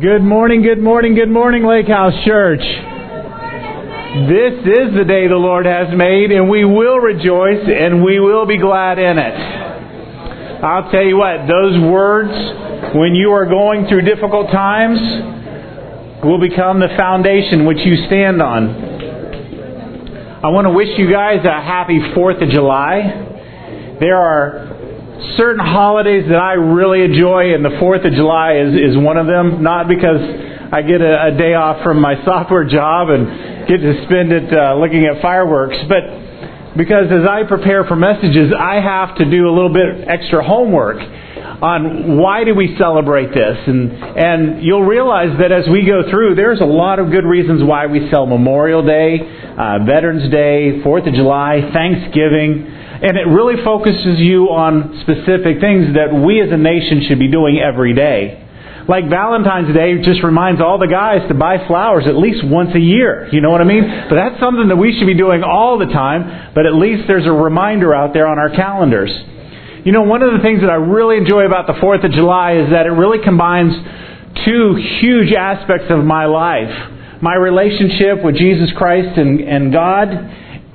Good morning, good morning, good morning, Lake House Church. This is the day the Lord has made, and we will rejoice and we will be glad in it. I'll tell you what, those words, when you are going through difficult times, will become the foundation which you stand on. I want to wish you guys a happy 4th of July. There are certain holidays that I really enjoy, and the 4th of July is, is one of them. Not because I get a, a day off from my software job and get to spend it uh, looking at fireworks, but because as I prepare for messages, I have to do a little bit extra homework on why do we celebrate this and and you'll realize that as we go through there's a lot of good reasons why we celebrate Memorial Day, uh, Veterans Day, 4th of July, Thanksgiving, and it really focuses you on specific things that we as a nation should be doing every day. Like Valentine's Day just reminds all the guys to buy flowers at least once a year. You know what I mean? But that's something that we should be doing all the time, but at least there's a reminder out there on our calendars. You know, one of the things that I really enjoy about the 4th of July is that it really combines two huge aspects of my life my relationship with Jesus Christ and, and God,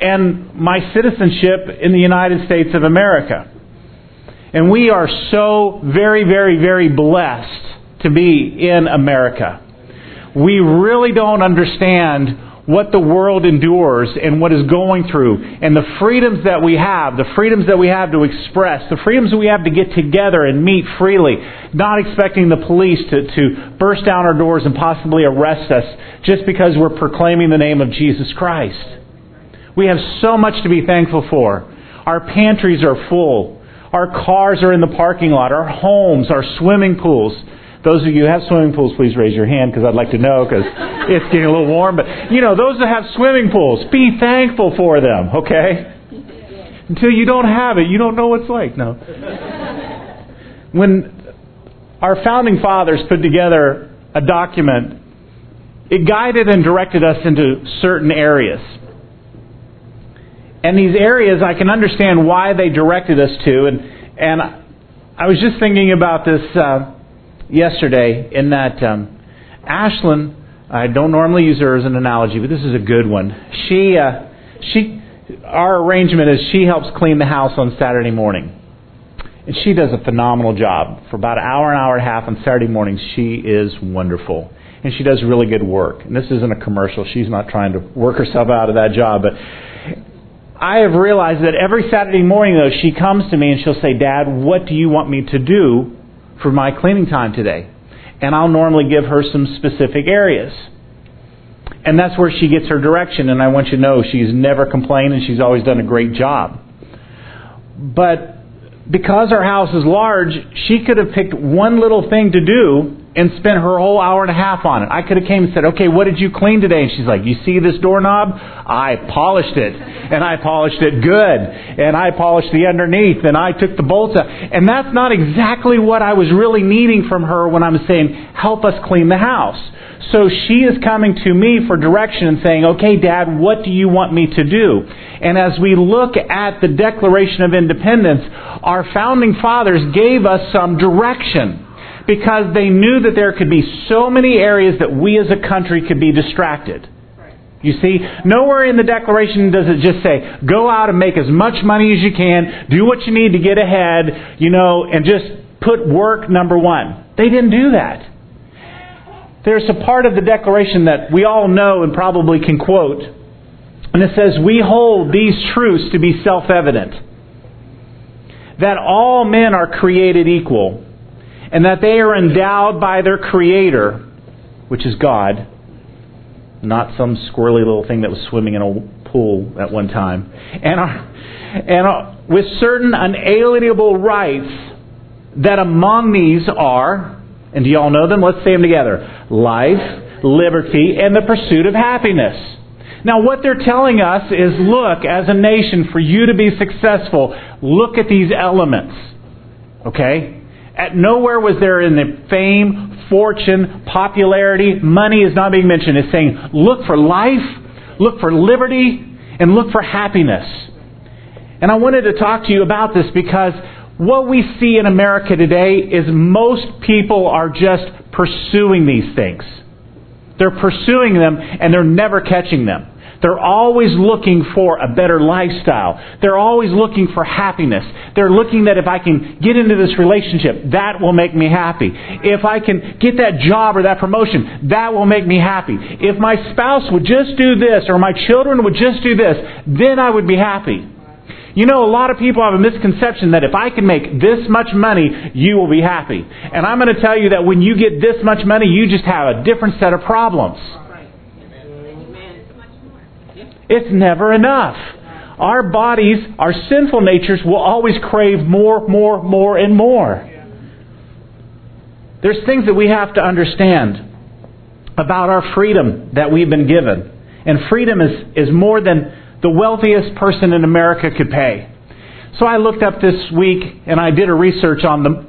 and my citizenship in the United States of America. And we are so very, very, very blessed to be in America. We really don't understand what the world endures and what is going through, and the freedoms that we have, the freedoms that we have to express, the freedoms that we have to get together and meet freely, not expecting the police to, to burst down our doors and possibly arrest us just because we're proclaiming the name of Jesus Christ. We have so much to be thankful for. Our pantries are full. Our cars are in the parking lot. Our homes, our swimming pools. Those of you who have swimming pools, please raise your hand because I'd like to know because it's getting a little warm. But, you know, those that have swimming pools, be thankful for them, okay? Until you don't have it, you don't know what it's like. No. When our founding fathers put together a document, it guided and directed us into certain areas. And these areas, I can understand why they directed us to. And, and I was just thinking about this uh, yesterday in that um, Ashlyn, I don't normally use her as an analogy, but this is a good one. She, uh, she, our arrangement is she helps clean the house on Saturday morning. And she does a phenomenal job. For about an hour, an hour and a half on Saturday mornings, she is wonderful. And she does really good work. And this isn't a commercial. She's not trying to work herself out of that job. But I have realized that every Saturday morning, though, she comes to me and she'll say, Dad, what do you want me to do for my cleaning time today? And I'll normally give her some specific areas. And that's where she gets her direction. And I want you to know she's never complained and she's always done a great job. But because our house is large, she could have picked one little thing to do and spent her whole hour and a half on it. I could have came and said, "Okay, what did you clean today?" And she's like, "You see this doorknob? I polished it, and I polished it good, and I polished the underneath, and I took the bolts out." And that's not exactly what I was really needing from her when I'm saying, "Help us clean the house." So she is coming to me for direction and saying, "Okay, Dad, what do you want me to do?" And as we look at the Declaration of Independence, our founding fathers gave us some direction because they knew that there could be so many areas that we as a country could be distracted. You see, nowhere in the Declaration does it just say, go out and make as much money as you can, do what you need to get ahead, you know, and just put work number one. They didn't do that. There's a part of the Declaration that we all know and probably can quote, and it says, We hold these truths to be self evident that all men are created equal and that they are endowed by their Creator, which is God, not some squirrely little thing that was swimming in a pool at one time, and are, and are, with certain unalienable rights that among these are, and do you all know them? Let's say them together life, liberty, and the pursuit of happiness. Now, what they're telling us is look, as a nation, for you to be successful, look at these elements. Okay? At nowhere was there in the fame, fortune, popularity, money is not being mentioned. It's saying, look for life, look for liberty, and look for happiness. And I wanted to talk to you about this because what we see in America today is most people are just pursuing these things. They're pursuing them and they're never catching them. They're always looking for a better lifestyle. They're always looking for happiness. They're looking that if I can get into this relationship, that will make me happy. If I can get that job or that promotion, that will make me happy. If my spouse would just do this or my children would just do this, then I would be happy. You know, a lot of people have a misconception that if I can make this much money, you will be happy. And I'm going to tell you that when you get this much money, you just have a different set of problems. It's never enough. Our bodies, our sinful natures will always crave more, more, more, and more. There's things that we have to understand about our freedom that we've been given. And freedom is, is more than the wealthiest person in America could pay. So I looked up this week and I did a research on the,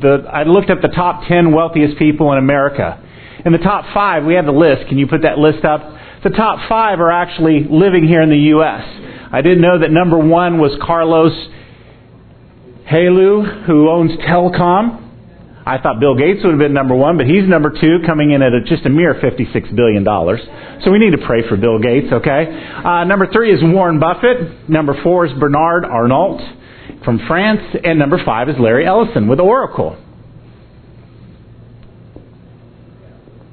the I looked up the top 10 wealthiest people in America. In the top five, we have the list. Can you put that list up? The top five are actually living here in the U.S. I didn't know that number one was Carlos Helú, who owns Telecom. I thought Bill Gates would have been number one, but he's number two, coming in at a, just a mere $56 billion. So we need to pray for Bill Gates, okay? Uh, number three is Warren Buffett. Number four is Bernard Arnault from France. And number five is Larry Ellison with Oracle.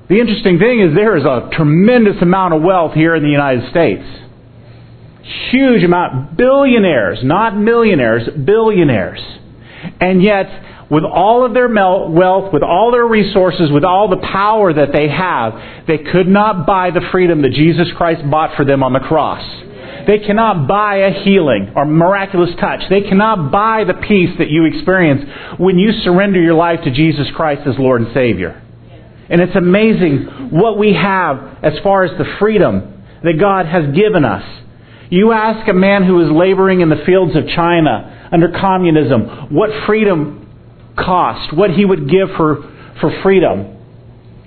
The interesting thing is there is a tremendous amount of wealth here in the United States. Huge amount. Billionaires, not millionaires, billionaires. And yet, with all of their wealth, with all their resources, with all the power that they have, they could not buy the freedom that Jesus Christ bought for them on the cross. They cannot buy a healing or miraculous touch. They cannot buy the peace that you experience when you surrender your life to Jesus Christ as Lord and Savior. And it's amazing what we have as far as the freedom that God has given us. You ask a man who is laboring in the fields of China under communism what freedom cost, what he would give for, for freedom.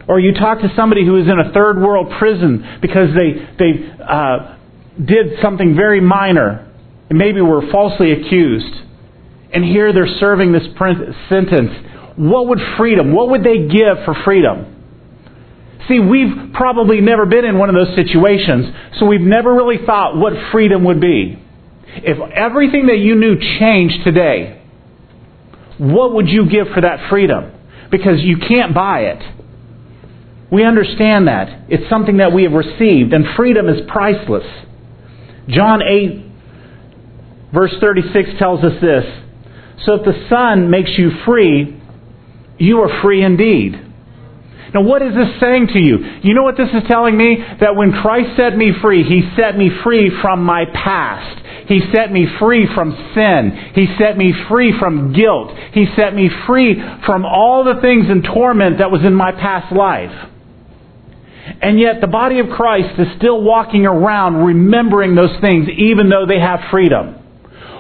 Or you talk to somebody who is in a third world prison because they, they uh, did something very minor and maybe were falsely accused. And here they're serving this sentence. What would freedom, what would they give for freedom? See, we've probably never been in one of those situations, so we've never really thought what freedom would be. If everything that you knew changed today, what would you give for that freedom? Because you can't buy it. We understand that. It's something that we have received, and freedom is priceless. John 8, verse 36 tells us this So if the Son makes you free, you are free indeed. Now, what is this saying to you? You know what this is telling me? That when Christ set me free, He set me free from my past. He set me free from sin. He set me free from guilt. He set me free from all the things and torment that was in my past life. And yet, the body of Christ is still walking around remembering those things, even though they have freedom.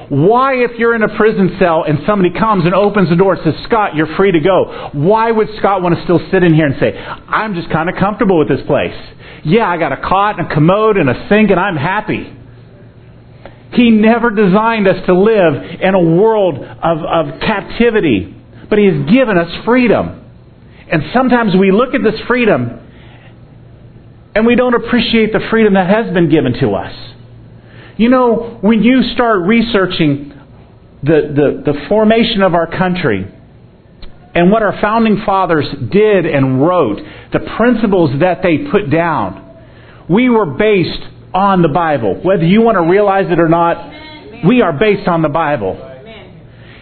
Why, if you're in a prison cell and somebody comes and opens the door and says, Scott, you're free to go, why would Scott want to still sit in here and say, I'm just kind of comfortable with this place? Yeah, I got a cot and a commode and a sink and I'm happy. He never designed us to live in a world of, of captivity, but He has given us freedom. And sometimes we look at this freedom and we don't appreciate the freedom that has been given to us. You know, when you start researching the, the, the formation of our country and what our founding fathers did and wrote, the principles that they put down, we were based on the Bible. Whether you want to realize it or not, we are based on the Bible.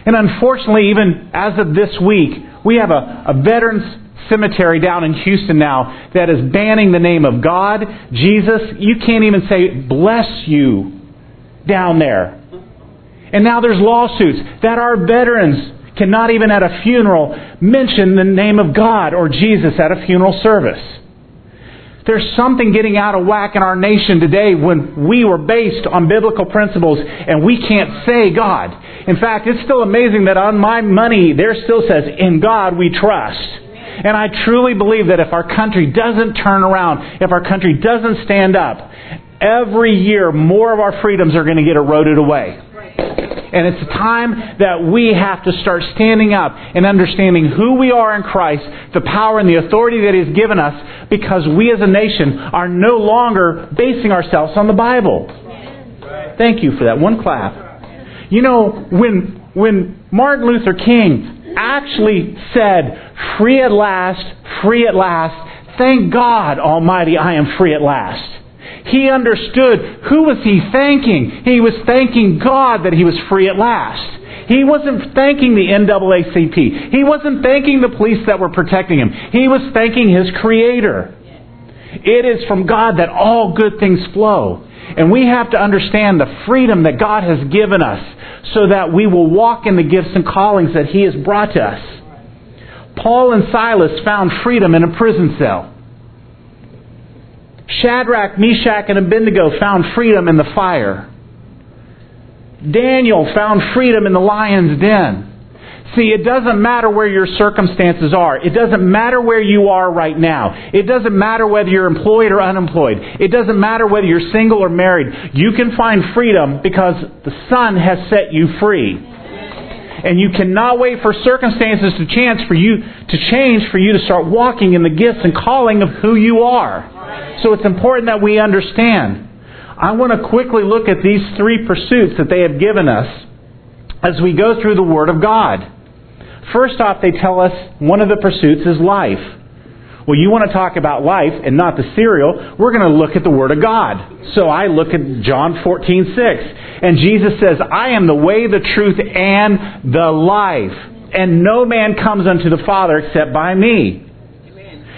And unfortunately, even as of this week, we have a, a veterans cemetery down in Houston now that is banning the name of God, Jesus. You can't even say, bless you down there. And now there's lawsuits that our veterans cannot even at a funeral mention the name of God or Jesus at a funeral service. There's something getting out of whack in our nation today when we were based on biblical principles and we can't say God. In fact, it's still amazing that on my money there still says, In God we trust. And I truly believe that if our country doesn't turn around, if our country doesn't stand up, every year more of our freedoms are going to get eroded away. And it's a time that we have to start standing up and understanding who we are in Christ, the power and the authority that He has given us, because we as a nation are no longer basing ourselves on the Bible. Thank you for that. One clap. You know, when, when Martin Luther King actually said, free at last, free at last, thank God Almighty, I am free at last. He understood who was he thanking? He was thanking God that he was free at last. He wasn't thanking the NAACP. He wasn't thanking the police that were protecting him. He was thanking his Creator. It is from God that all good things flow. And we have to understand the freedom that God has given us so that we will walk in the gifts and callings that He has brought to us. Paul and Silas found freedom in a prison cell. Shadrach, Meshach, and Abednego found freedom in the fire. Daniel found freedom in the lion's den. See, it doesn't matter where your circumstances are. It doesn't matter where you are right now. It doesn't matter whether you're employed or unemployed. It doesn't matter whether you're single or married. You can find freedom because the Son has set you free. And you cannot wait for circumstances to chance for you to change for you to start walking in the gifts and calling of who you are. So it's important that we understand. I want to quickly look at these three pursuits that they have given us as we go through the Word of God. First off, they tell us one of the pursuits is life. Well, you want to talk about life and not the cereal. We're going to look at the Word of God. So I look at John 14, 6. And Jesus says, I am the way, the truth, and the life. And no man comes unto the Father except by me.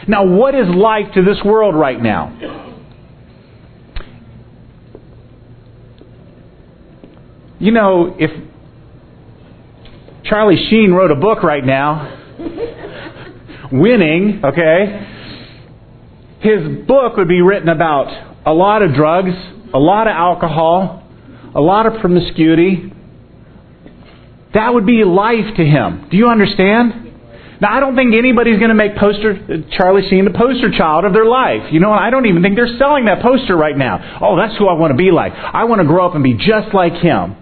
Now, what is life to this world right now? You know, if Charlie Sheen wrote a book right now, Winning, okay, his book would be written about a lot of drugs, a lot of alcohol, a lot of promiscuity. That would be life to him. Do you understand? Now, I don't think anybody's going to make poster Charlie Sheen the poster child of their life. You know, I don't even think they're selling that poster right now. Oh, that's who I want to be like. I want to grow up and be just like him.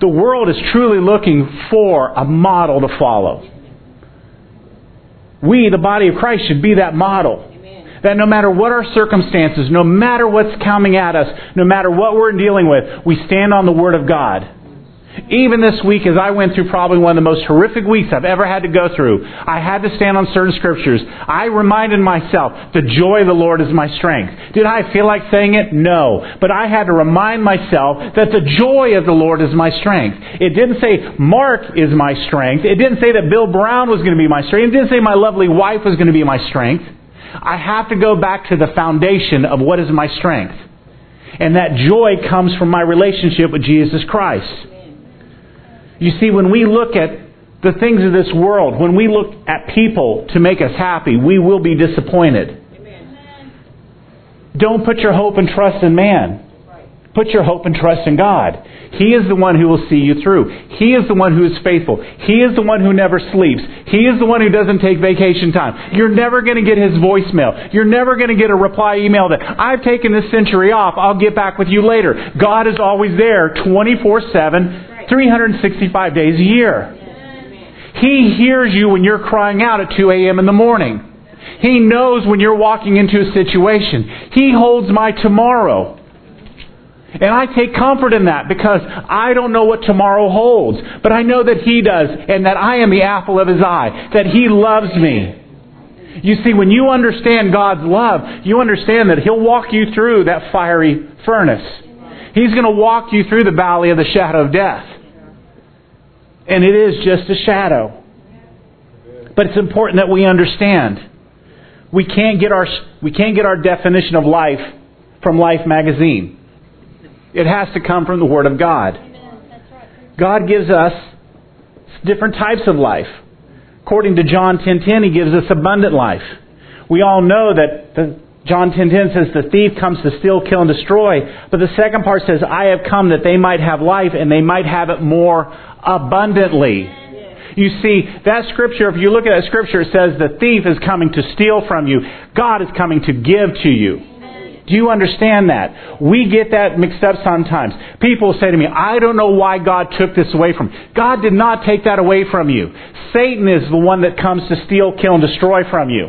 The world is truly looking for a model to follow. We, the body of Christ, should be that model. That no matter what our circumstances, no matter what's coming at us, no matter what we're dealing with, we stand on the Word of God. Even this week, as I went through probably one of the most horrific weeks I've ever had to go through, I had to stand on certain scriptures. I reminded myself, the joy of the Lord is my strength. Did I feel like saying it? No. But I had to remind myself that the joy of the Lord is my strength. It didn't say Mark is my strength. It didn't say that Bill Brown was going to be my strength. It didn't say my lovely wife was going to be my strength. I have to go back to the foundation of what is my strength. And that joy comes from my relationship with Jesus Christ. You see, when we look at the things of this world, when we look at people to make us happy, we will be disappointed. Amen. Don't put your hope and trust in man. Put your hope and trust in God. He is the one who will see you through. He is the one who is faithful. He is the one who never sleeps. He is the one who doesn't take vacation time. You're never going to get his voicemail. You're never going to get a reply email that, I've taken this century off. I'll get back with you later. God is always there 24 7 365 days a year. He hears you when you're crying out at 2 a.m. in the morning. He knows when you're walking into a situation. He holds my tomorrow. And I take comfort in that because I don't know what tomorrow holds. But I know that He does and that I am the apple of His eye, that He loves me. You see, when you understand God's love, you understand that He'll walk you through that fiery furnace. He's going to walk you through the valley of the shadow of death and it is just a shadow. But it's important that we understand. We can't get our, we can't get our definition of life from Life magazine. It has to come from the Word of God. God gives us different types of life. According to John 10:10, he gives us abundant life. We all know that the, John 10:10 says the thief comes to steal, kill and destroy, but the second part says I have come that they might have life and they might have it more abundantly. You see, that scripture, if you look at that scripture, it says the thief is coming to steal from you. God is coming to give to you. Do you understand that? We get that mixed up sometimes. People say to me, I don't know why God took this away from me. God did not take that away from you. Satan is the one that comes to steal, kill, and destroy from you.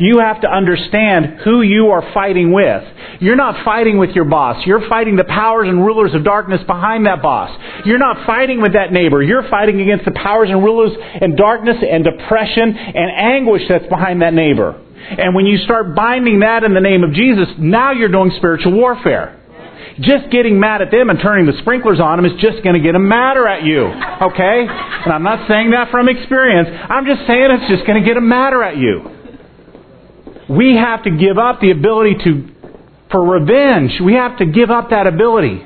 You have to understand who you are fighting with. You're not fighting with your boss. You're fighting the powers and rulers of darkness behind that boss. You're not fighting with that neighbor. You're fighting against the powers and rulers and darkness and depression and anguish that's behind that neighbor. And when you start binding that in the name of Jesus, now you're doing spiritual warfare. Just getting mad at them and turning the sprinklers on them is just going to get them madder at you. Okay? And I'm not saying that from experience. I'm just saying it's just going to get them madder at you. We have to give up the ability to, for revenge. We have to give up that ability.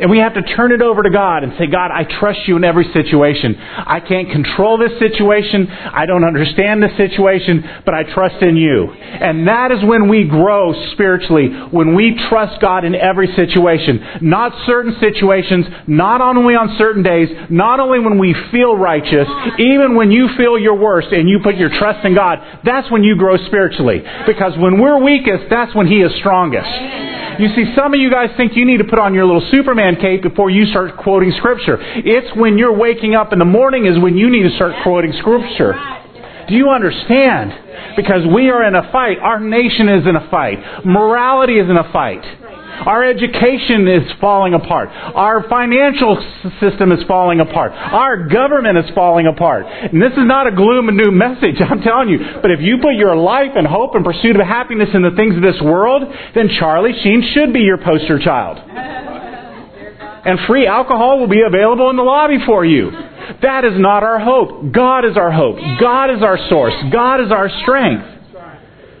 And we have to turn it over to God and say, God, I trust you in every situation. I can't control this situation. I don't understand this situation, but I trust in you. And that is when we grow spiritually, when we trust God in every situation. Not certain situations, not only on certain days, not only when we feel righteous, even when you feel your worst and you put your trust in God, that's when you grow spiritually. Because when we're weakest, that's when He is strongest. You see, some of you guys think you need to put on your little Superman cape before you start quoting Scripture. It's when you're waking up in the morning is when you need to start quoting Scripture. Do you understand? Because we are in a fight. Our nation is in a fight. Morality is in a fight. Our education is falling apart. Our financial system is falling apart. Our government is falling apart. And this is not a gloom and doom message, I'm telling you. But if you put your life and hope and pursuit of happiness in the things of this world, then Charlie Sheen should be your poster child. And free alcohol will be available in the lobby for you. That is not our hope. God is our hope. God is our source. God is our strength.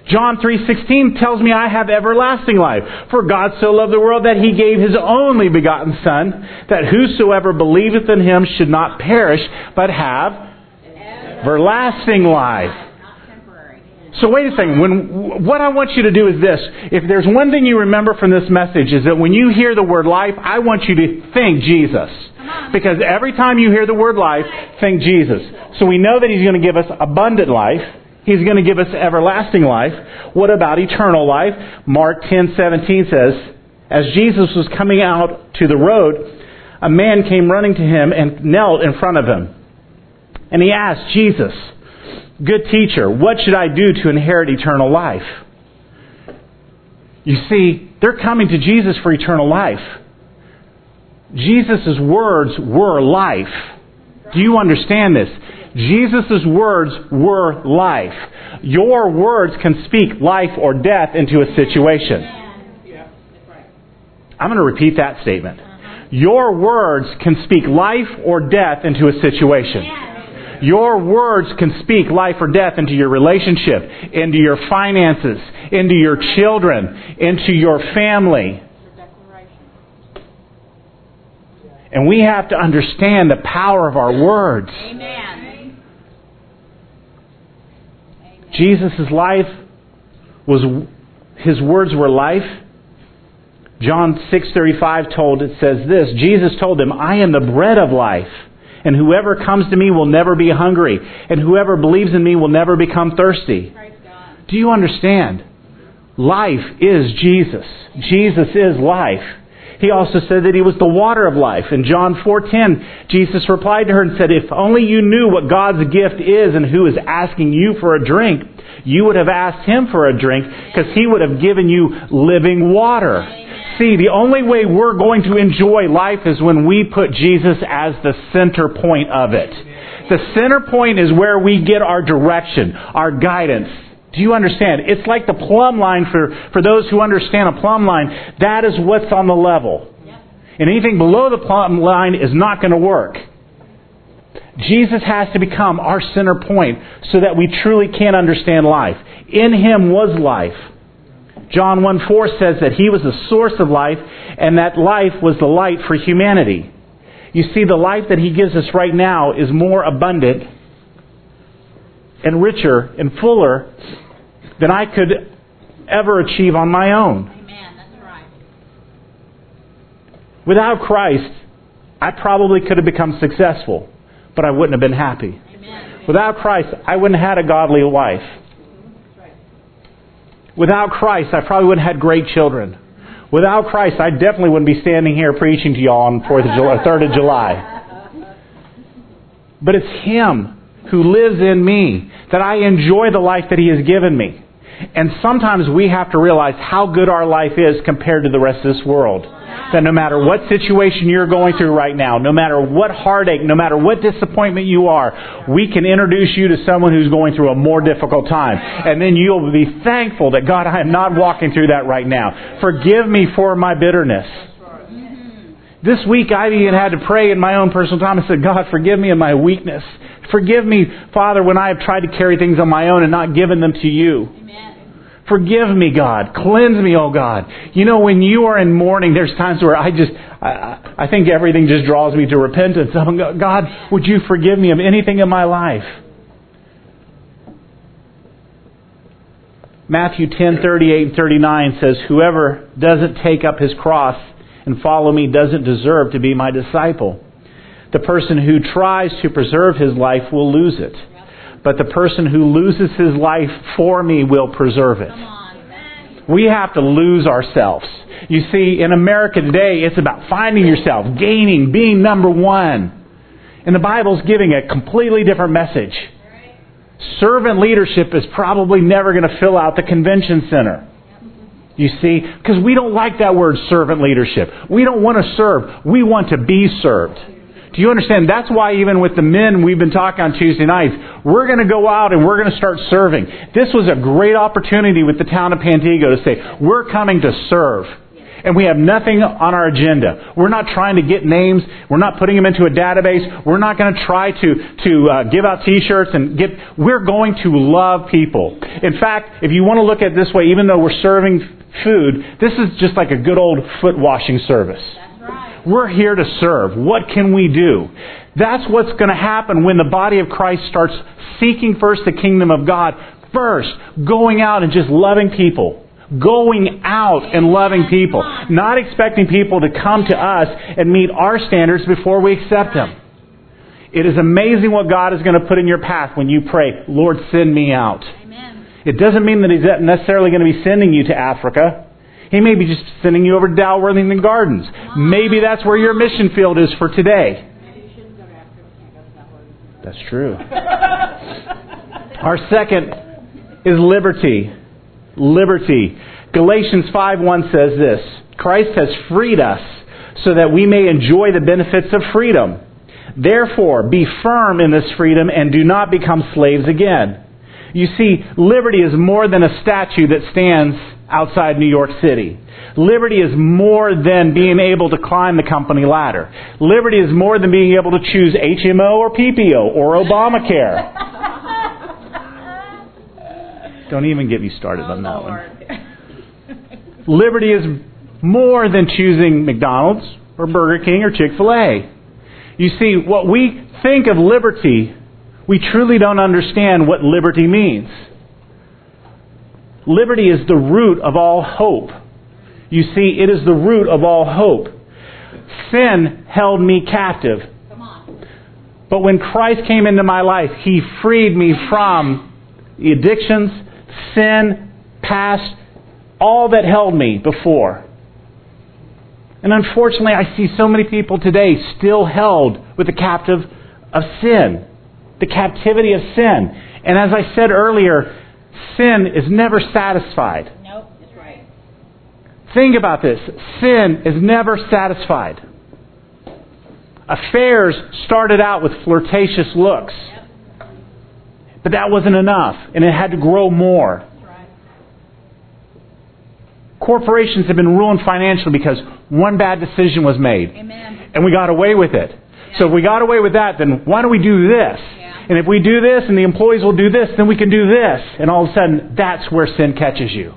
John 3:16 tells me I have everlasting life. For God so loved the world that he gave his only begotten son that whosoever believeth in him should not perish but have everlasting life. So wait a second. When what I want you to do is this. If there's one thing you remember from this message is that when you hear the word life, I want you to think Jesus. Because every time you hear the word life, think Jesus. So we know that he's going to give us abundant life. He's going to give us everlasting life. What about eternal life? Mark 10:17 says, as Jesus was coming out to the road, a man came running to him and knelt in front of him. And he asked Jesus, "Good teacher, what should I do to inherit eternal life?" You see, they're coming to Jesus for eternal life. Jesus' words were life. Do you understand this? Jesus' words were life. Your words can speak life or death into a situation. I'm going to repeat that statement. Your words can speak life or death into a situation. Your words can speak life or death into your relationship, into your finances, into your children, into your family. And we have to understand the power of our words. Amen. Jesus' life was his words were life. John 6:35 told it says this, Jesus told them, "I am the bread of life, and whoever comes to me will never be hungry, and whoever believes in me will never become thirsty." Do you understand? Life is Jesus. Jesus is life. He also said that he was the water of life. In John 4:10, Jesus replied to her and said, "If only you knew what God's gift is and who is asking you for a drink, you would have asked him for a drink because he would have given you living water." See, the only way we're going to enjoy life is when we put Jesus as the center point of it. The center point is where we get our direction, our guidance. Do you understand? It's like the plumb line for, for those who understand a plumb line. That is what's on the level. And anything below the plumb line is not going to work. Jesus has to become our center point so that we truly can understand life. In Him was life. John 1 4 says that He was the source of life and that life was the light for humanity. You see, the life that He gives us right now is more abundant and richer and fuller than I could ever achieve on my own. Amen. That's right. Without Christ, I probably could have become successful, but I wouldn't have been happy. Amen. Without Christ, I wouldn't have had a godly wife. Without Christ, I probably wouldn't have had great children. Without Christ, I definitely wouldn't be standing here preaching to y'all on 4th of July, 3rd of July. But it's Him who lives in me that I enjoy the life that He has given me. And sometimes we have to realize how good our life is compared to the rest of this world. That no matter what situation you're going through right now, no matter what heartache, no matter what disappointment you are, we can introduce you to someone who's going through a more difficult time. And then you'll be thankful that God, I am not walking through that right now. Forgive me for my bitterness. This week I've even had to pray in my own personal time. I said, God, forgive me in my weakness. Forgive me, Father, when I have tried to carry things on my own and not given them to you. Forgive me, God. Cleanse me, oh God. You know, when you are in mourning, there's times where I just, I, I think everything just draws me to repentance. Oh, I'm, God, would you forgive me of anything in my life? Matthew 10:38 and 39 says, "Whoever doesn't take up his cross and follow me doesn't deserve to be my disciple. The person who tries to preserve his life will lose it." but the person who loses his life for me will preserve it. We have to lose ourselves. You see, in America today, it's about finding yourself, gaining, being number one. And the Bible's giving a completely different message. Servant leadership is probably never going to fill out the convention center. You see, because we don't like that word servant leadership. We don't want to serve. We want to be served. Do you understand? That's why even with the men we've been talking on Tuesday nights, we're going to go out and we're going to start serving. This was a great opportunity with the town of Pantego to say, we're coming to serve. And we have nothing on our agenda. We're not trying to get names. We're not putting them into a database. We're not going to try to, to uh, give out t-shirts and get, we're going to love people. In fact, if you want to look at it this way, even though we're serving food, this is just like a good old foot washing service. We're here to serve. What can we do? That's what's going to happen when the body of Christ starts seeking first the kingdom of God. First, going out and just loving people. Going out and loving people. Not expecting people to come to us and meet our standards before we accept them. It is amazing what God is going to put in your path when you pray, Lord, send me out. It doesn't mean that He's necessarily going to be sending you to Africa. He may be just sending you over to Dalworthington Gardens. Maybe that's where your mission field is for today. That's true. Our second is liberty. Liberty. Galatians 5:1 says this, Christ has freed us so that we may enjoy the benefits of freedom. Therefore, be firm in this freedom and do not become slaves again. You see, liberty is more than a statue that stands outside New York City. Liberty is more than being able to climb the company ladder. Liberty is more than being able to choose HMO or PPO or Obamacare. Don't even get me started on that one. Liberty is more than choosing McDonald's or Burger King or Chick fil A. You see, what we think of liberty, we truly don't understand what liberty means. Liberty is the root of all hope. You see, it is the root of all hope. Sin held me captive. But when Christ came into my life, He freed me from the addictions, sin, past, all that held me before. And unfortunately, I see so many people today still held with the captive of sin, the captivity of sin. And as I said earlier, sin is never satisfied. Nope, that's right. Think about this sin is never satisfied. Affairs started out with flirtatious looks, Yep, but that wasn't enough, and it had to grow more. right. Corporations have been ruined financially because one bad decision was made, Amen. and we got away with it. So if we got away with that, then why don't we do this? And if we do this and the employees will do this, then we can do this. And all of a sudden, that's where sin catches you.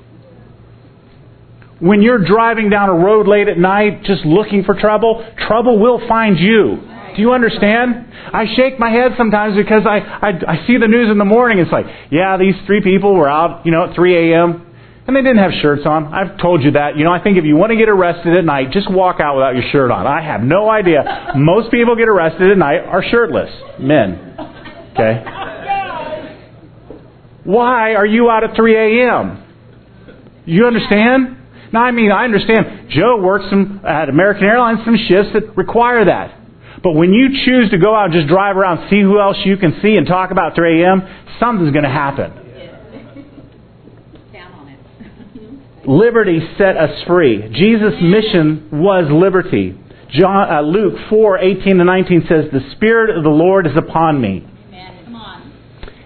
When you're driving down a road late at night just looking for trouble, trouble will find you. Do you understand? I shake my head sometimes because I, I, I see the news in the morning. It's like, yeah, these three people were out, you know, at 3 a.m. And they didn't have shirts on. I've told you that. You know, I think if you want to get arrested at night, just walk out without your shirt on. I have no idea. Most people get arrested at night are shirtless. Men. Okay? Why are you out at 3 a.m.? You understand? Now, I mean, I understand Joe works some, at American Airlines some shifts that require that. But when you choose to go out and just drive around, see who else you can see, and talk about 3 a.m., something's going to happen. Down on it. Liberty set us free. Jesus' mission was liberty. John, uh, Luke 4 18 to 19 says, The Spirit of the Lord is upon me.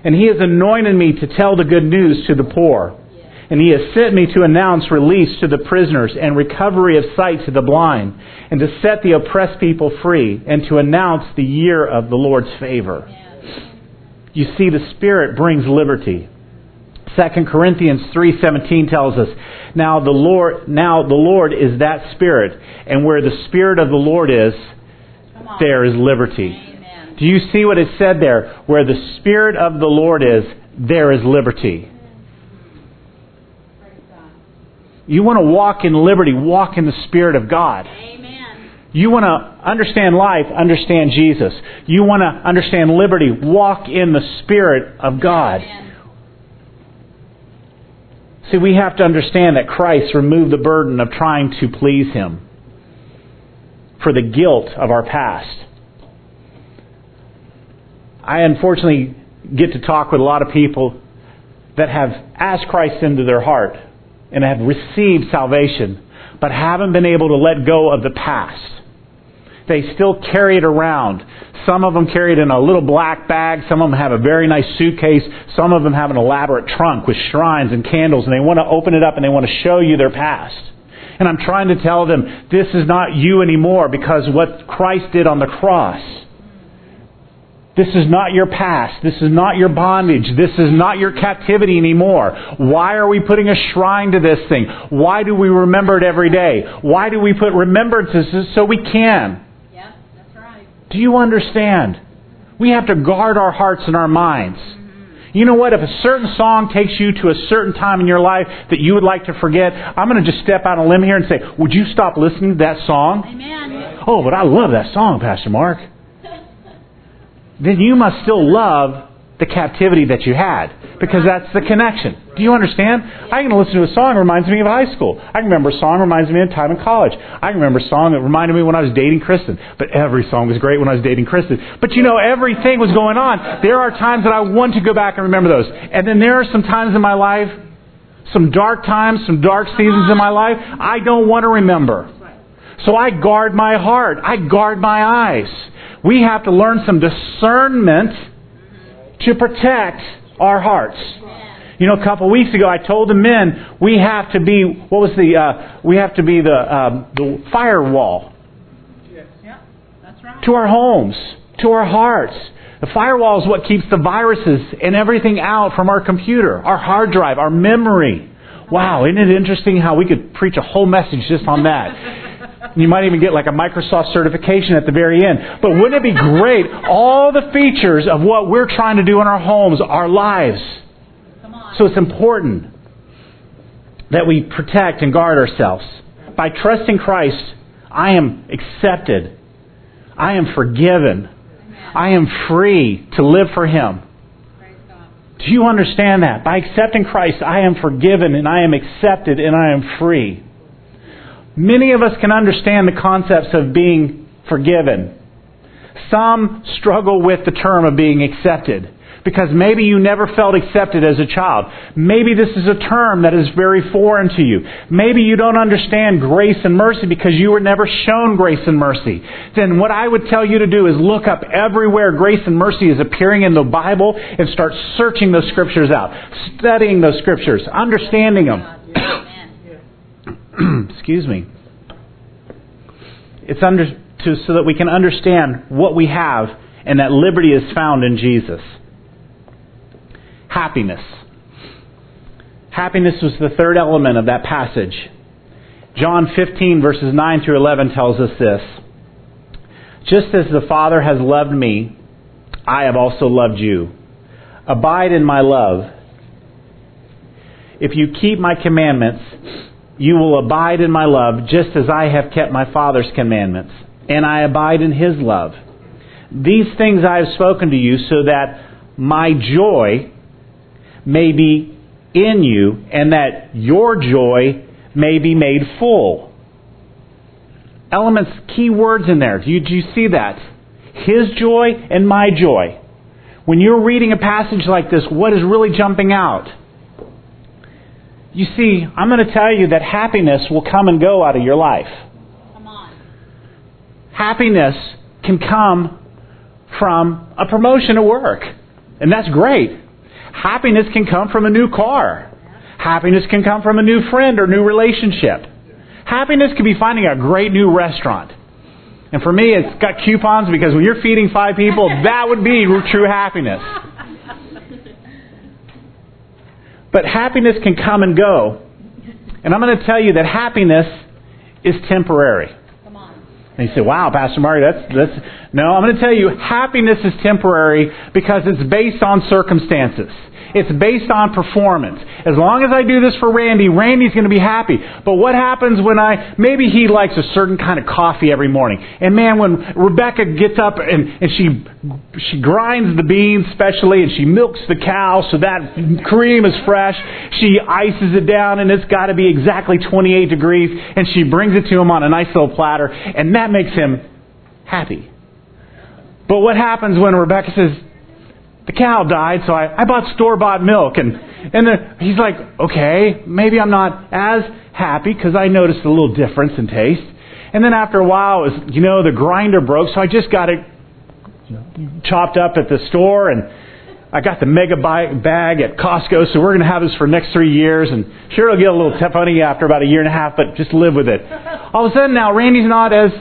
And He has anointed me to tell the good news to the poor. And He has sent me to announce release to the prisoners and recovery of sight to the blind, and to set the oppressed people free, and to announce the year of the Lord's favor. You see, the Spirit brings liberty. 2 Corinthians 3:17 tells us, "Now the Lord now the Lord is that spirit, and where the spirit of the Lord is, there is liberty." Do you see what it said there? Where the spirit of the Lord is, there is liberty. You want to walk in liberty, walk in the spirit of God. Amen. You want to understand life, understand Jesus. You want to understand liberty, walk in the spirit of God. Amen. See, we have to understand that Christ removed the burden of trying to please Him for the guilt of our past. I unfortunately get to talk with a lot of people that have asked Christ into their heart and have received salvation, but haven't been able to let go of the past. They still carry it around. Some of them carry it in a little black bag. Some of them have a very nice suitcase. Some of them have an elaborate trunk with shrines and candles, and they want to open it up and they want to show you their past. And I'm trying to tell them this is not you anymore because what Christ did on the cross. This is not your past. This is not your bondage. This is not your captivity anymore. Why are we putting a shrine to this thing? Why do we remember it every day? Why do we put remembrances so we can? Yep, that's right. Do you understand? We have to guard our hearts and our minds. Mm-hmm. You know what? If a certain song takes you to a certain time in your life that you would like to forget, I'm going to just step out on a limb here and say, Would you stop listening to that song? Amen. Oh, but I love that song, Pastor Mark. Then you must still love the captivity that you had because that's the connection. Do you understand? I can listen to a song that reminds me of high school. I can remember a song that reminds me of time in college. I can remember a song that reminded me when I was dating Kristen. But every song was great when I was dating Kristen. But you know, everything was going on. There are times that I want to go back and remember those. And then there are some times in my life, some dark times, some dark seasons in my life, I don't want to remember. So I guard my heart. I guard my eyes. We have to learn some discernment to protect our hearts. You know, a couple of weeks ago, I told the men we have to be what was the uh, we have to be the um, the firewall to our homes, to our hearts. The firewall is what keeps the viruses and everything out from our computer, our hard drive, our memory. Wow, isn't it interesting how we could preach a whole message just on that? You might even get like a Microsoft certification at the very end. But wouldn't it be great? All the features of what we're trying to do in our homes, our lives. So it's important that we protect and guard ourselves. By trusting Christ, I am accepted. I am forgiven. I am free to live for Him. Do you understand that? By accepting Christ, I am forgiven and I am accepted and I am free. Many of us can understand the concepts of being forgiven. Some struggle with the term of being accepted because maybe you never felt accepted as a child. Maybe this is a term that is very foreign to you. Maybe you don't understand grace and mercy because you were never shown grace and mercy. Then what I would tell you to do is look up everywhere grace and mercy is appearing in the Bible and start searching those scriptures out, studying those scriptures, understanding them. Excuse me. It's under to so that we can understand what we have and that liberty is found in Jesus. Happiness. Happiness was the third element of that passage. John 15 verses 9 through 11 tells us this. Just as the Father has loved me, I have also loved you. Abide in my love. If you keep my commandments, you will abide in my love, just as I have kept my Father's commandments, and I abide in his love. These things I have spoken to you so that my joy may be in you, and that your joy may be made full. Elements, key words in there. Do you, do you see that? His joy and my joy. When you're reading a passage like this, what is really jumping out? You see, I'm going to tell you that happiness will come and go out of your life. Come on. Happiness can come from a promotion at work, and that's great. Happiness can come from a new car. Happiness can come from a new friend or new relationship. Happiness can be finding a great new restaurant. And for me, it's got coupons because when you're feeding five people, that would be true happiness. But happiness can come and go. And I'm going to tell you that happiness is temporary. Come on. And you say, wow, Pastor Marty, that's, that's. No, I'm going to tell you, happiness is temporary because it's based on circumstances. It's based on performance. As long as I do this for Randy, Randy's going to be happy. But what happens when I, maybe he likes a certain kind of coffee every morning. And man, when Rebecca gets up and, and she, she grinds the beans specially and she milks the cow so that cream is fresh, she ices it down and it's got to be exactly 28 degrees and she brings it to him on a nice little platter and that makes him happy. But what happens when Rebecca says, the cow died, so I, I bought store bought milk. And, and the, he's like, okay, maybe I'm not as happy because I noticed a little difference in taste. And then after a while, it was, you know, the grinder broke, so I just got it chopped up at the store and I got the mega bag at Costco, so we're going to have this for the next three years. And sure, it'll get a little funny after about a year and a half, but just live with it. All of a sudden now, Randy's not as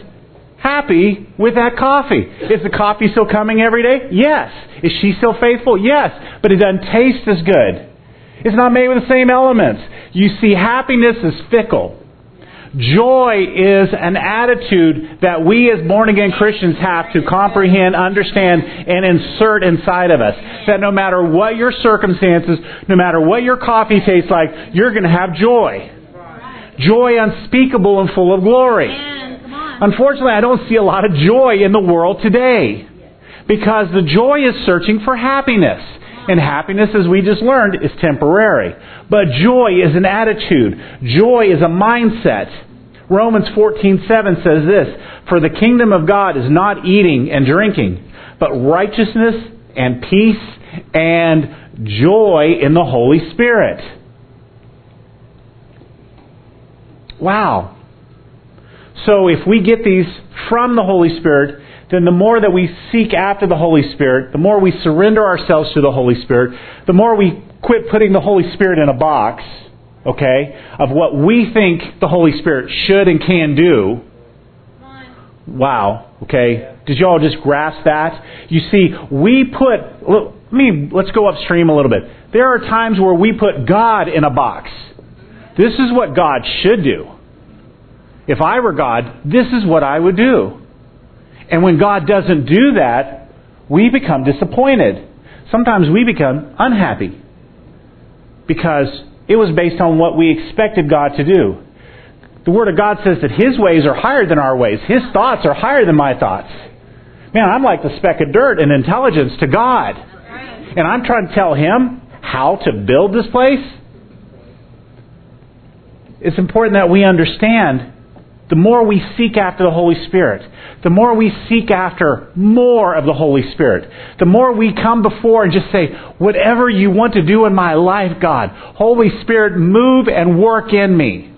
happy with that coffee. Is the coffee still coming every day? Yes. Is she still faithful? Yes. But it doesn't taste as good. It's not made with the same elements. You see, happiness is fickle. Joy is an attitude that we as born again Christians have to comprehend, understand, and insert inside of us. That no matter what your circumstances, no matter what your coffee tastes like, you're going to have joy. Joy unspeakable and full of glory. Unfortunately, I don't see a lot of joy in the world today. Because the joy is searching for happiness. And happiness, as we just learned, is temporary. But joy is an attitude. Joy is a mindset. Romans 14:7 says this, "For the kingdom of God is not eating and drinking, but righteousness and peace and joy in the Holy Spirit." Wow. So if we get these from the Holy Spirit, then the more that we seek after the Holy Spirit, the more we surrender ourselves to the Holy Spirit, the more we quit putting the Holy Spirit in a box, okay, of what we think the Holy Spirit should and can do. Wow, okay. Did you all just grasp that? You see, we put, let me, let's go upstream a little bit. There are times where we put God in a box. This is what God should do. If I were God, this is what I would do. And when God doesn't do that, we become disappointed. Sometimes we become unhappy because it was based on what we expected God to do. The Word of God says that His ways are higher than our ways. His thoughts are higher than my thoughts. Man, I'm like the speck of dirt in intelligence to God. And I'm trying to tell Him how to build this place. It's important that we understand the more we seek after the Holy Spirit, the more we seek after more of the Holy Spirit, the more we come before and just say, whatever you want to do in my life, God, Holy Spirit, move and work in me.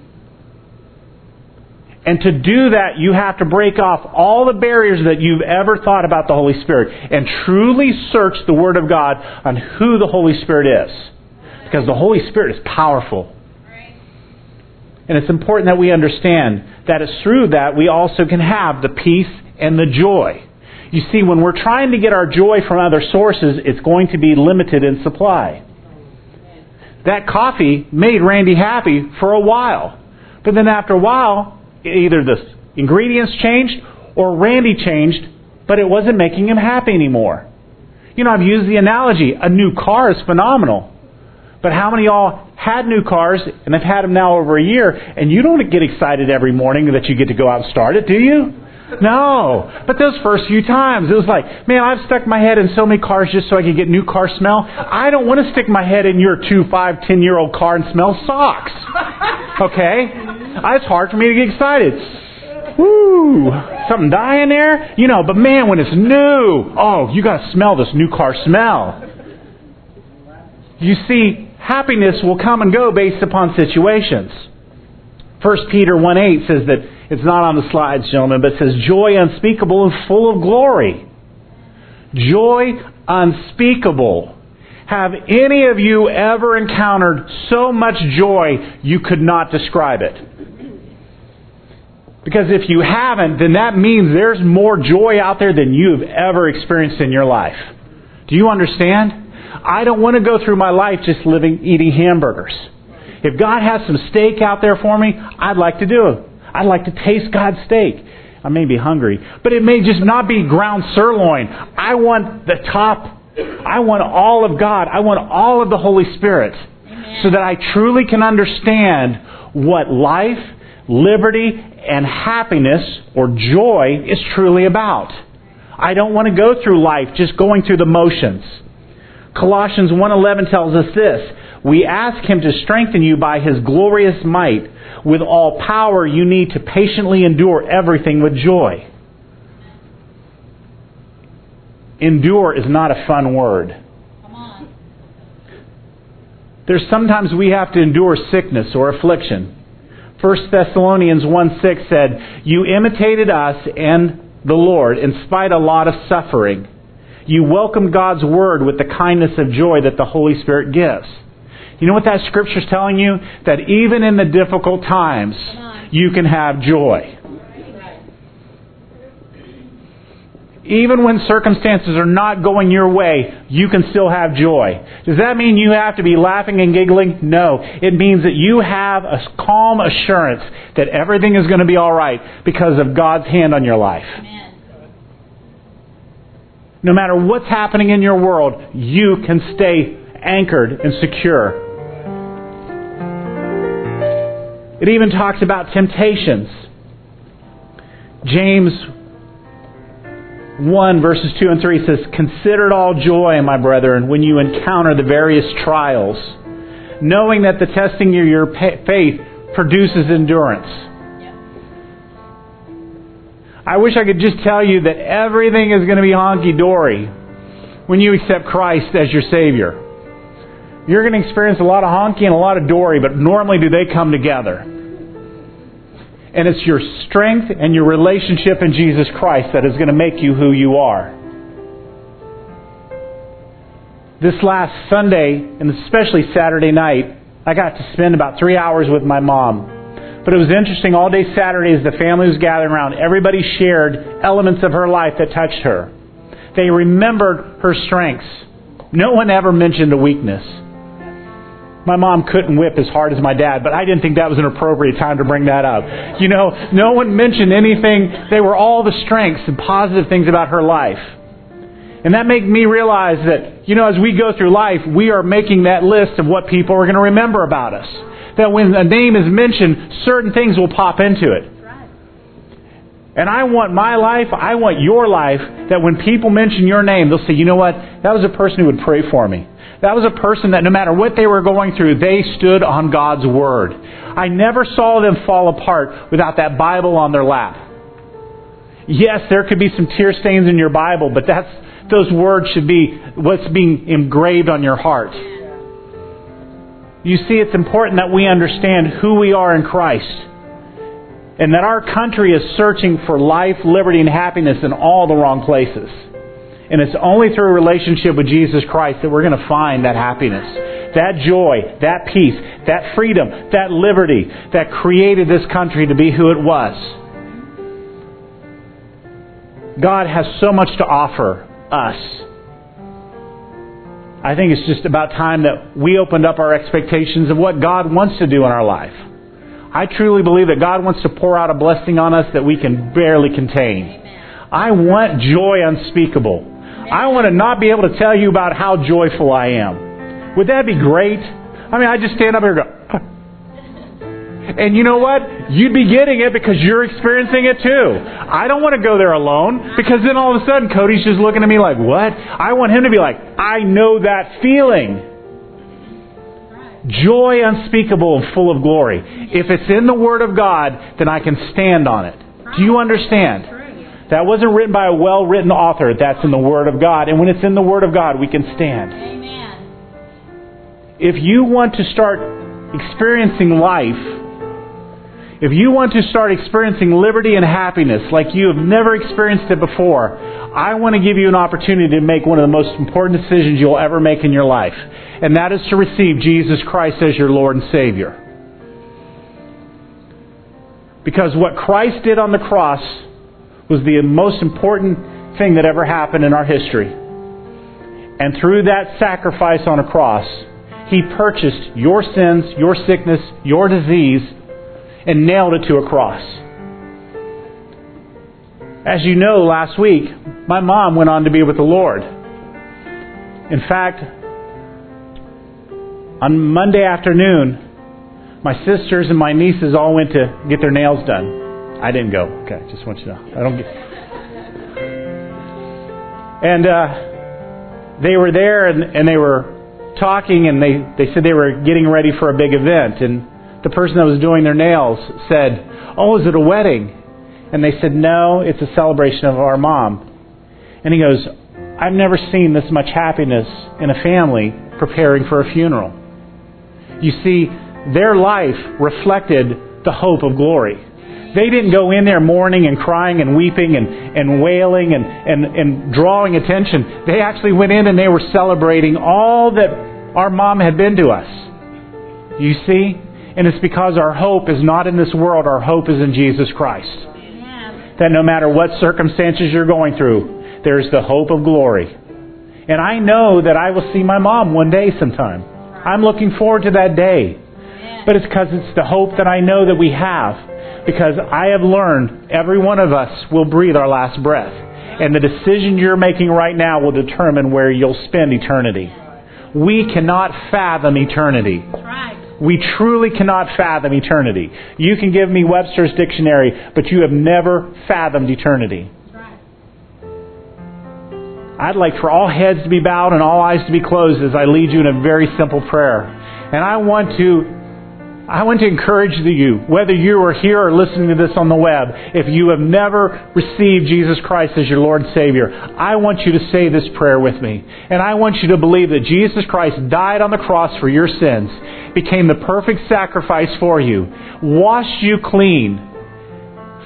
And to do that, you have to break off all the barriers that you've ever thought about the Holy Spirit and truly search the Word of God on who the Holy Spirit is. Because the Holy Spirit is powerful. And it's important that we understand that it's through that we also can have the peace and the joy. You see, when we're trying to get our joy from other sources, it's going to be limited in supply. That coffee made Randy happy for a while. But then after a while, either the ingredients changed or Randy changed, but it wasn't making him happy anymore. You know, I've used the analogy a new car is phenomenal. But how many of y'all had new cars and have had them now over a year, and you don't get excited every morning that you get to go out and start it, do you? No. But those first few times, it was like, man, I've stuck my head in so many cars just so I could get new car smell. I don't want to stick my head in your two, five, ten year old car and smell socks. Okay? It's hard for me to get excited. Woo! Something dying there? You know, but man, when it's new, oh, you gotta smell this new car smell. You see, happiness will come and go based upon situations. 1 Peter 1 8 says that it's not on the slides, gentlemen, but it says, Joy unspeakable and full of glory. Joy unspeakable. Have any of you ever encountered so much joy you could not describe it? Because if you haven't, then that means there's more joy out there than you've ever experienced in your life. Do you understand? I don't want to go through my life just living eating hamburgers. If God has some steak out there for me, I'd like to do it. I'd like to taste God's steak. I may be hungry, but it may just not be ground sirloin. I want the top. I want all of God. I want all of the Holy Spirit so that I truly can understand what life, liberty, and happiness or joy is truly about. I don't want to go through life just going through the motions. Colossians 1:11 tells us this, we ask him to strengthen you by his glorious might with all power you need to patiently endure everything with joy. Endure is not a fun word. There's sometimes we have to endure sickness or affliction. 1 Thessalonians 1 6 said, You imitated us and the Lord in spite of a lot of suffering. You welcome God's word with the kindness of joy that the Holy Spirit gives. You know what that scripture's telling you? That even in the difficult times, you can have joy. Even when circumstances are not going your way, you can still have joy. Does that mean you have to be laughing and giggling? No. It means that you have a calm assurance that everything is going to be all right because of God's hand on your life. Amen. No matter what's happening in your world, you can stay anchored and secure. It even talks about temptations. James 1 verses 2 and 3 says, Consider it all joy, my brethren, when you encounter the various trials, knowing that the testing of your faith produces endurance. I wish I could just tell you that everything is going to be honky dory when you accept Christ as your Savior. You're going to experience a lot of honky and a lot of dory, but normally do they come together? And it's your strength and your relationship in Jesus Christ that is going to make you who you are. This last Sunday, and especially Saturday night, I got to spend about three hours with my mom. But it was interesting, all day Saturday as the family was gathering around, everybody shared elements of her life that touched her. They remembered her strengths. No one ever mentioned a weakness. My mom couldn't whip as hard as my dad, but I didn't think that was an appropriate time to bring that up. You know, no one mentioned anything. They were all the strengths and positive things about her life. And that made me realize that, you know, as we go through life, we are making that list of what people are going to remember about us. That when a name is mentioned, certain things will pop into it. And I want my life, I want your life, that when people mention your name, they'll say, you know what? That was a person who would pray for me. That was a person that no matter what they were going through, they stood on God's Word. I never saw them fall apart without that Bible on their lap. Yes, there could be some tear stains in your Bible, but that's, those words should be what's being engraved on your heart. You see, it's important that we understand who we are in Christ. And that our country is searching for life, liberty, and happiness in all the wrong places. And it's only through a relationship with Jesus Christ that we're going to find that happiness, that joy, that peace, that freedom, that liberty that created this country to be who it was. God has so much to offer us. I think it's just about time that we opened up our expectations of what God wants to do in our life. I truly believe that God wants to pour out a blessing on us that we can barely contain. I want joy unspeakable. I want to not be able to tell you about how joyful I am. Would that be great? I mean, I just stand up here and go, And you know what? You'd be getting it because you're experiencing it too. I don't want to go there alone because then all of a sudden Cody's just looking at me like, what? I want him to be like, I know that feeling. Joy unspeakable and full of glory. If it's in the Word of God, then I can stand on it. Do you understand? That wasn't written by a well written author. That's in the Word of God. And when it's in the Word of God, we can stand. Amen. If you want to start experiencing life, if you want to start experiencing liberty and happiness like you have never experienced it before, I want to give you an opportunity to make one of the most important decisions you'll ever make in your life. And that is to receive Jesus Christ as your Lord and Savior. Because what Christ did on the cross was the most important thing that ever happened in our history. And through that sacrifice on a cross, He purchased your sins, your sickness, your disease, and nailed it to a cross. As you know, last week, my mom went on to be with the Lord. In fact, on Monday afternoon, my sisters and my nieces all went to get their nails done. I didn't go. Okay, just want you to know. I don't get. And uh, they were there, and, and they were talking, and they they said they were getting ready for a big event, and the person that was doing their nails said, "Oh, is it a wedding?" And they said, "No, it's a celebration of our mom." And he goes, "I've never seen this much happiness in a family preparing for a funeral." You see, their life reflected the hope of glory. They didn't go in there mourning and crying and weeping and, and wailing and, and, and drawing attention. They actually went in and they were celebrating all that our mom had been to us. You see? And it's because our hope is not in this world, our hope is in Jesus Christ. Amen. That no matter what circumstances you're going through, there's the hope of glory. And I know that I will see my mom one day sometime. I'm looking forward to that day. Amen. But it's because it's the hope that I know that we have. Because I have learned every one of us will breathe our last breath. And the decision you're making right now will determine where you'll spend eternity. We cannot fathom eternity. That's right. We truly cannot fathom eternity. You can give me Webster's dictionary, but you have never fathomed eternity. I'd like for all heads to be bowed and all eyes to be closed as I lead you in a very simple prayer. And I want to I want to encourage you, whether you are here or listening to this on the web, if you have never received Jesus Christ as your Lord and Savior, I want you to say this prayer with me. And I want you to believe that Jesus Christ died on the cross for your sins, became the perfect sacrifice for you, washed you clean,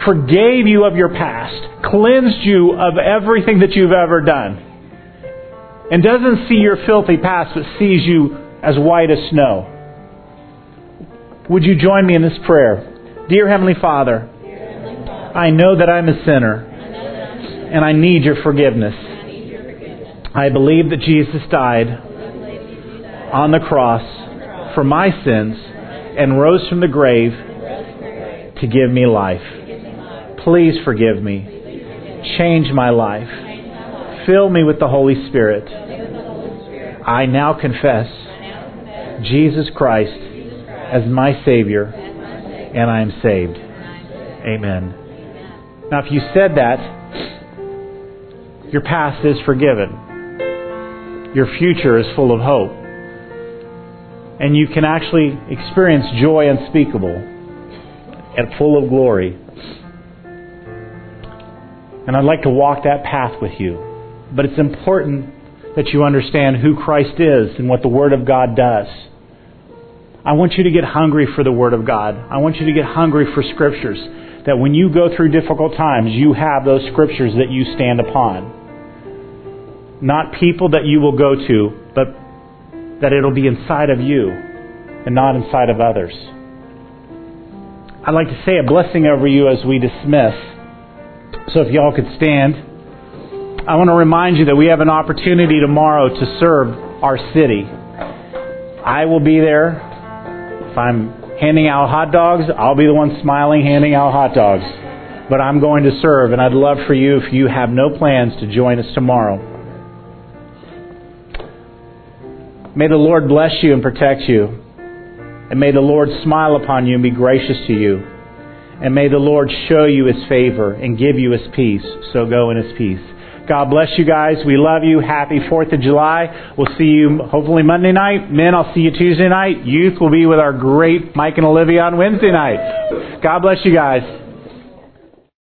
forgave you of your past, cleansed you of everything that you've ever done, and doesn't see your filthy past, but sees you as white as snow. Would you join me in this prayer? Dear Heavenly Father, I know that I'm a sinner and I need your forgiveness. I believe that Jesus died on the cross for my sins and rose from the grave to give me life. Please forgive me. Change my life. Fill me with the Holy Spirit. I now confess Jesus Christ as my Savior, and I am saved. Amen. Now, if you said that, your past is forgiven. Your future is full of hope. And you can actually experience joy unspeakable and full of glory. And I'd like to walk that path with you. But it's important that you understand who Christ is and what the Word of God does. I want you to get hungry for the Word of God. I want you to get hungry for Scriptures. That when you go through difficult times, you have those Scriptures that you stand upon. Not people that you will go to, but that it'll be inside of you and not inside of others. I'd like to say a blessing over you as we dismiss. So if y'all could stand. I want to remind you that we have an opportunity tomorrow to serve our city. I will be there if I'm handing out hot dogs, I'll be the one smiling handing out hot dogs. But I'm going to serve, and I'd love for you, if you have no plans, to join us tomorrow. May the Lord bless you and protect you And may the Lord smile upon you and be gracious to you. And may the Lord show you his favor and give you his peace. So go in his peace. God bless you guys. We love you. Happy 4th of July. We'll see you hopefully Monday night. Men, I'll see you Tuesday night. Youth will be with our great Mike and Olivia on Wednesday night. God bless you guys.